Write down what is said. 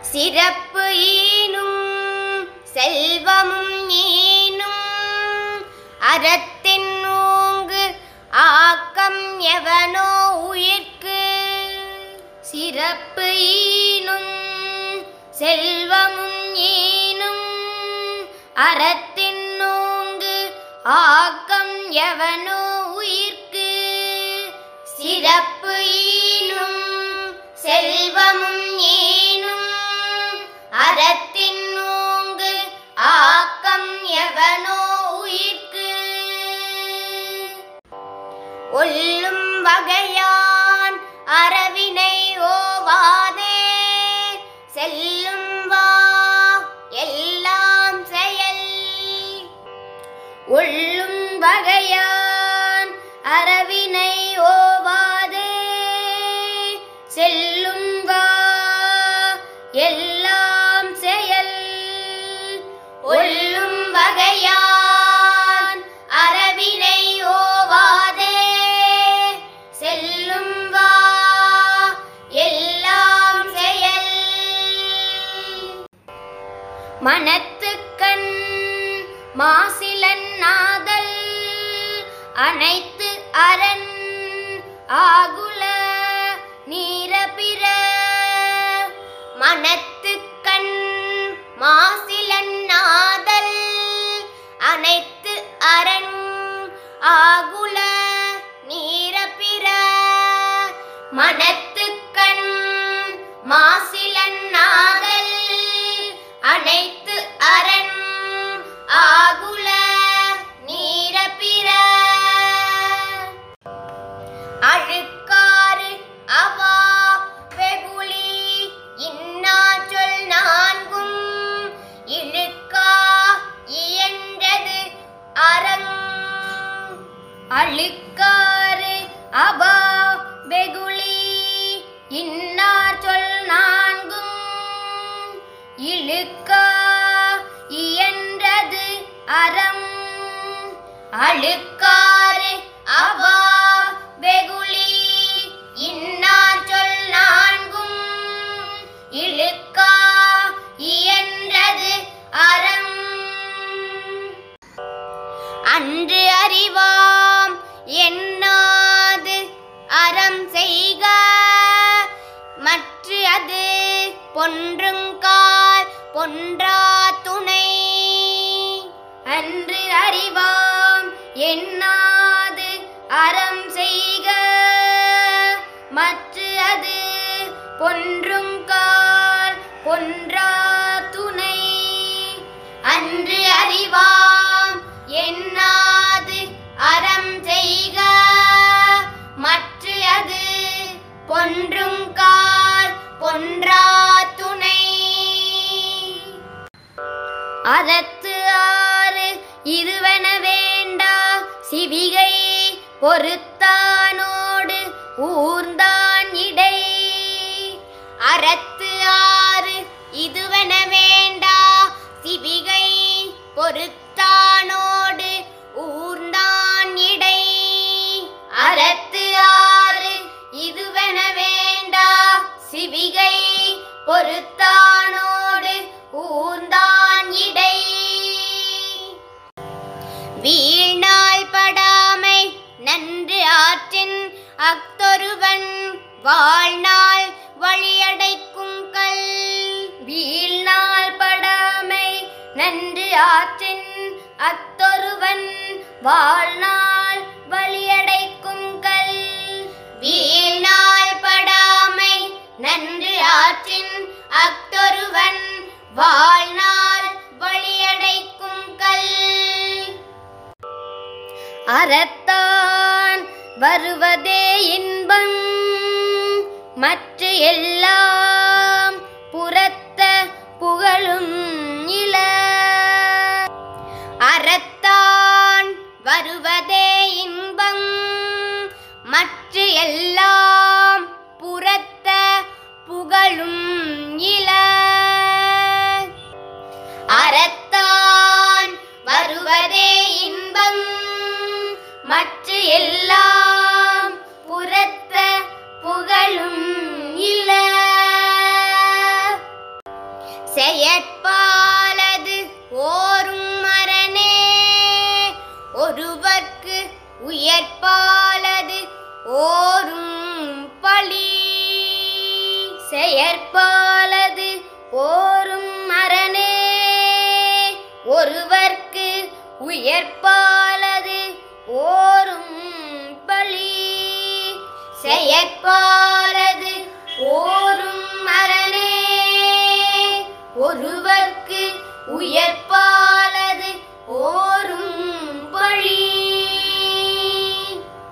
சிறப்பு ஈனும் செல்வமும் ஈனும். அறத்தின் ஊங்கு ஆக்கம் எவனோ உயிர்க்கு. சிறப்பு ஈனும் செல்வமும் ஈனும். அறத்தின் ஊங்கு ஆக்கம் எவனோ உயிர்க்கு. சிறப்பு அறத்தின் ஊங்கு ஆக்கம் எவனோ உயிர்க்கு? ஒல்லும் வகையான் அறவினை ஓவாதே. செல்லும் வா எல்லாம் செயல். ஒள்ளும் வகையான் அறவினை ஒள்ளும் அரவினை ஓவாதே. செல்லும் வா எல்லாம் செயல். மனத்துக்கண் மாசிலன் நாதல் அனைத்து அரண் அனைத்து அரண் ஆகும். அழிக்காறு அபா வெகுளி. இன்னார் சொல் நான்கும். இழுக்கா இயன்றது அறம். அழுக்காறு அவா வெகுளி. செய்க. மற்ற அது பொன்றுங்கால் பொன்றா துணை. அன்று அறிவாம் எண்ணாது அறம் செய்க. மற்ற அது பொன்றுங்கால் சிவிகை பொறுத்தானோடு ஊர்ந்தான் இடை. அறத்து ஆறு இதுவென வேண்டா. சிவிகை பொறுத்தானோடு ஊர்ந்தான் இடை. அறத்து ஆறு இதுவென வேண்டா. சிவிகை பொறுத்தானோடு ஊர்ந்தான் இடை. வீ அக்தொருவன் வாழ்நாள் வழியடைக்கும் கல். வீழ்நாள் படாமை நன்று ஆற்றின் அத்தொருவன் வாழ்நாள் வழியடைக்கும் கல். வீழ்நாள் படாமை நன்று ஆற்றின் அக்தொருவன் வாழ்நாள் வழியடைக்கும் கல். அறத்தான் வருவதே இன்பம். மற்ற எல்லாம் புறத்த புகழும். இல்ல. செயற்பாலது ஓரும் மரணே. ஒருவர்க்கு உயர்ப்பாலது ஓரும் பழி. செயற்பாலது ஓரும் மரணே. ஒருவர்க்கு உயர்ப்பாலது ஓரும் பழி. செயற்பாலது ஓரும்